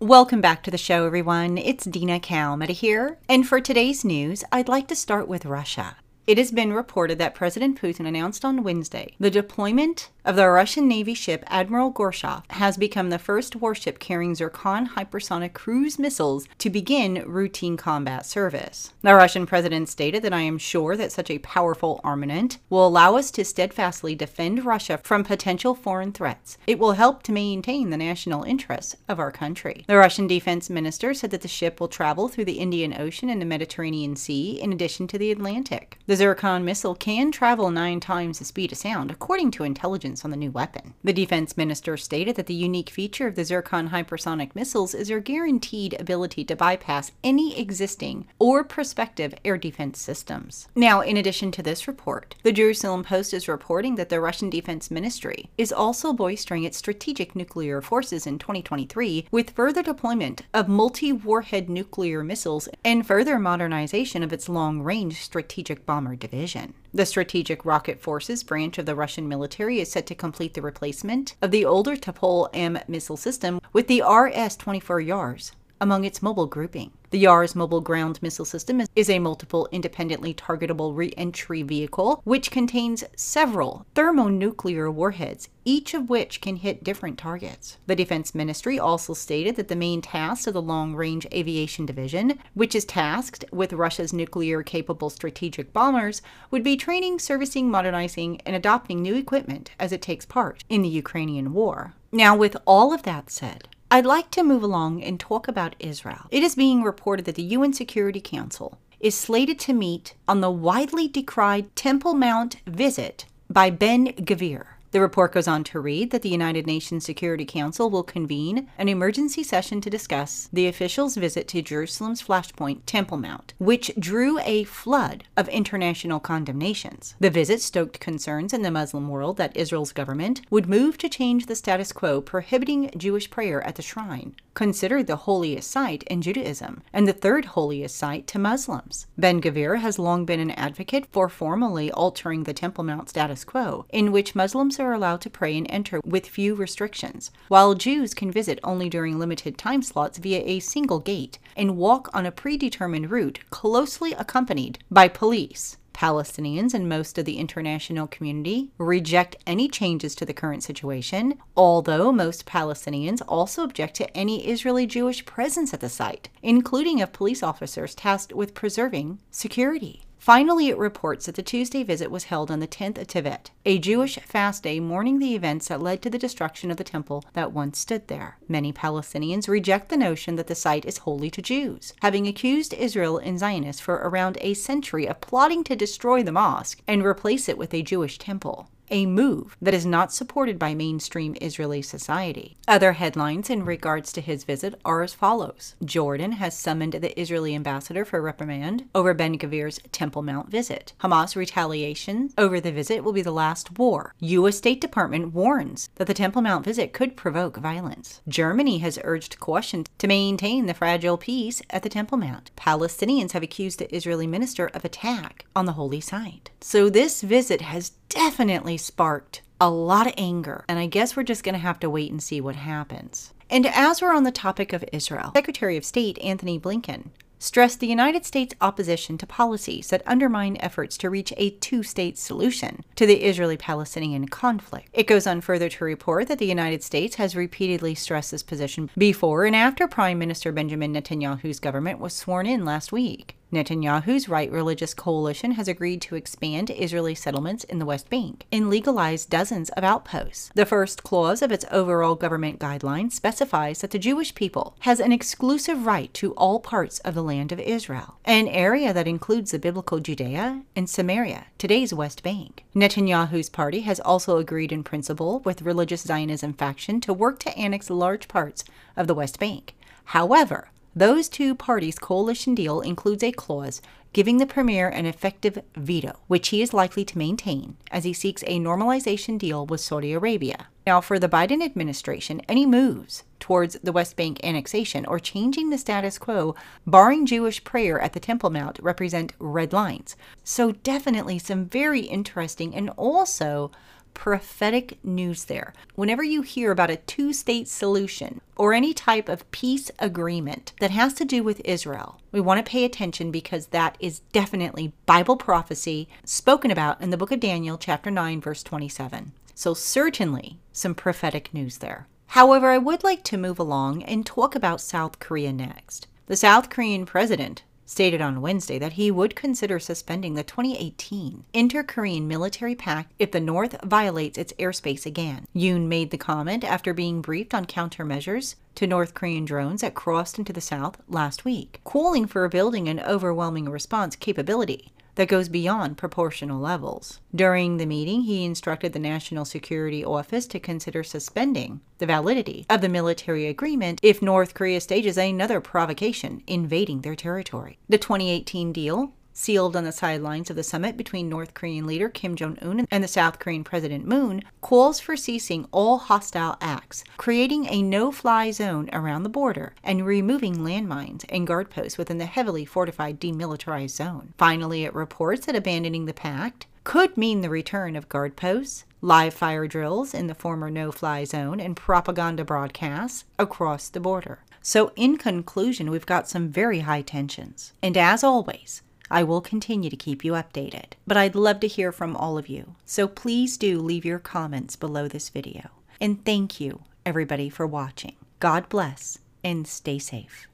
Welcome back to the show, everyone. It's Dina Kalmeta here. And for today's news, I'd like to start with Russia. It has been reported that President Putin announced on Wednesday the deployment of the Russian Navy ship Admiral Gorshkov has become the first warship carrying Zircon hypersonic cruise missiles to begin routine combat service. The Russian president stated that I am sure that such a powerful armament will allow us to steadfastly defend Russia from potential foreign threats. It will help to maintain the national interests of our country. The Russian defense minister said that the ship will travel through the Indian Ocean and the Mediterranean Sea in addition to the Atlantic. The Zircon missile can travel nine times the speed of sound, according to intelligence on the new weapon. The defense minister stated that the unique feature of the Zircon hypersonic missiles is their guaranteed ability to bypass any existing or prospective air defense systems. Now, in addition to this report, the Jerusalem Post is reporting that the Russian Defense Ministry is also bolstering its strategic nuclear forces in 2023 with further deployment of multi warhead nuclear missiles and further modernization of its long range strategic bomber division. The Strategic Rocket Forces branch of the Russian military is set to complete the replacement of the older Topol M missile system with the RS 24 Yars among its mobile grouping. The Yars mobile ground missile system is a multiple independently targetable re-entry vehicle which contains several thermonuclear warheads, each of which can hit different targets. The Defense Ministry also stated that the main task of the Long Range Aviation Division, which is tasked with Russia's nuclear capable strategic bombers, would be training, servicing, modernizing, and adopting new equipment as it takes part in the Ukrainian war. Now, with all of that said, I'd like to move along and talk about Israel. It is being reported that the UN Security Council is slated to meet on the widely decried Temple Mount visit by Ben Gvir. The report goes on to read that the United Nations Security Council will convene an emergency session to discuss the officials' visit to Jerusalem's flashpoint Temple Mount, which drew a flood of international condemnations. The visit stoked concerns in the Muslim world that Israel's government would move to change the status quo prohibiting Jewish prayer at the shrine, considered the holiest site in Judaism and the third holiest site to Muslims. Ben Gvir has long been an advocate for formally altering the Temple Mount status quo, in which Muslims are allowed to pray and enter with few restrictions, while Jews can visit only during limited time slots via a single gate and walk on a predetermined route closely accompanied by police. Palestinians and most of the international community reject any changes to the current situation, although most Palestinians also object to any Israeli Jewish presence at the site, including of police officers tasked with preserving security. Finally, it reports that the Tuesday visit was held on the 10th of Tevet, a Jewish fast day mourning the events that led to the destruction of the temple that once stood there. Many Palestinians reject the notion that the site is holy to Jews, having accused Israel and Zionists for around a century of plotting to destroy the mosque and replace it with a Jewish temple a move that is not supported by mainstream Israeli society. Other headlines in regards to his visit are as follows Jordan has summoned the Israeli ambassador for reprimand over Ben Gvir's Temple Mount visit. Hamas retaliation over the visit will be the last war. U.S. State Department warns that the Temple Mount visit could provoke violence. Germany has urged caution to maintain the fragile peace at the Temple Mount. Palestinians have accused the Israeli minister of attack on the holy site. So this visit has definitely sparked a lot of anger. And I guess we're just going to have to wait and see what happens. And as we're on the topic of Israel, Secretary of State Antony Blinken stressed the United States' opposition to policies that undermine efforts to reach a two state solution to the Israeli Palestinian conflict. It goes on further to report that the United States has repeatedly stressed this position before and after Prime Minister Benjamin Netanyahu's government was sworn in last week. Netanyahu's right religious coalition has agreed to expand Israeli settlements in the West Bank and legalize dozens of outposts. The first clause of its overall government guidelines specifies that the Jewish people has an exclusive right to all parts of the land of Israel, an area that includes the biblical Judea and Samaria, today's West Bank. Netanyahu's party has also agreed in principle with religious Zionism faction to work to annex large parts of the West Bank. However, those two parties' coalition deal includes a clause giving the premier an effective veto, which he is likely to maintain as he seeks a normalization deal with Saudi Arabia. Now, for the Biden administration, any moves towards the West Bank annexation or changing the status quo, barring Jewish prayer at the Temple Mount, represent red lines. So, definitely some very interesting and also prophetic news there. Whenever you hear about a two state solution or any type of peace agreement that has to do with Israel, we want to pay attention because that is definitely Bible prophecy spoken about in the book of Daniel, chapter 9, verse 27. So, certainly some prophetic news there. However, I would like to move along and talk about South Korea next. The South Korean president stated on Wednesday that he would consider suspending the 2018 Inter Korean military pact if the North violates its airspace again. Yoon made the comment after being briefed on countermeasures to North Korean drones that crossed into the South last week, calling for building an overwhelming response capability that goes beyond proportional levels. During the meeting, he instructed the National Security Office to consider suspending the validity of the military agreement if North Korea stages another provocation invading their territory. The 2018 deal sealed on the sidelines of the summit between North Korean leader Kim Jong un and the South Korean President Moon, calls for ceasing all hostile acts, creating a no fly zone around the border, and removing landmines and guard posts within the heavily fortified demilitarized zone. Finally, it reports that abandoning the pact could mean the return of guard posts, live fire drills in the former no fly zone, and propaganda broadcasts across the border. So, in conclusion, we've got some very high tensions. And as always, I will continue to keep you updated. But I'd love to hear from all of you, so please do leave your comments below this video. And thank you, everybody, for watching. God bless and stay safe.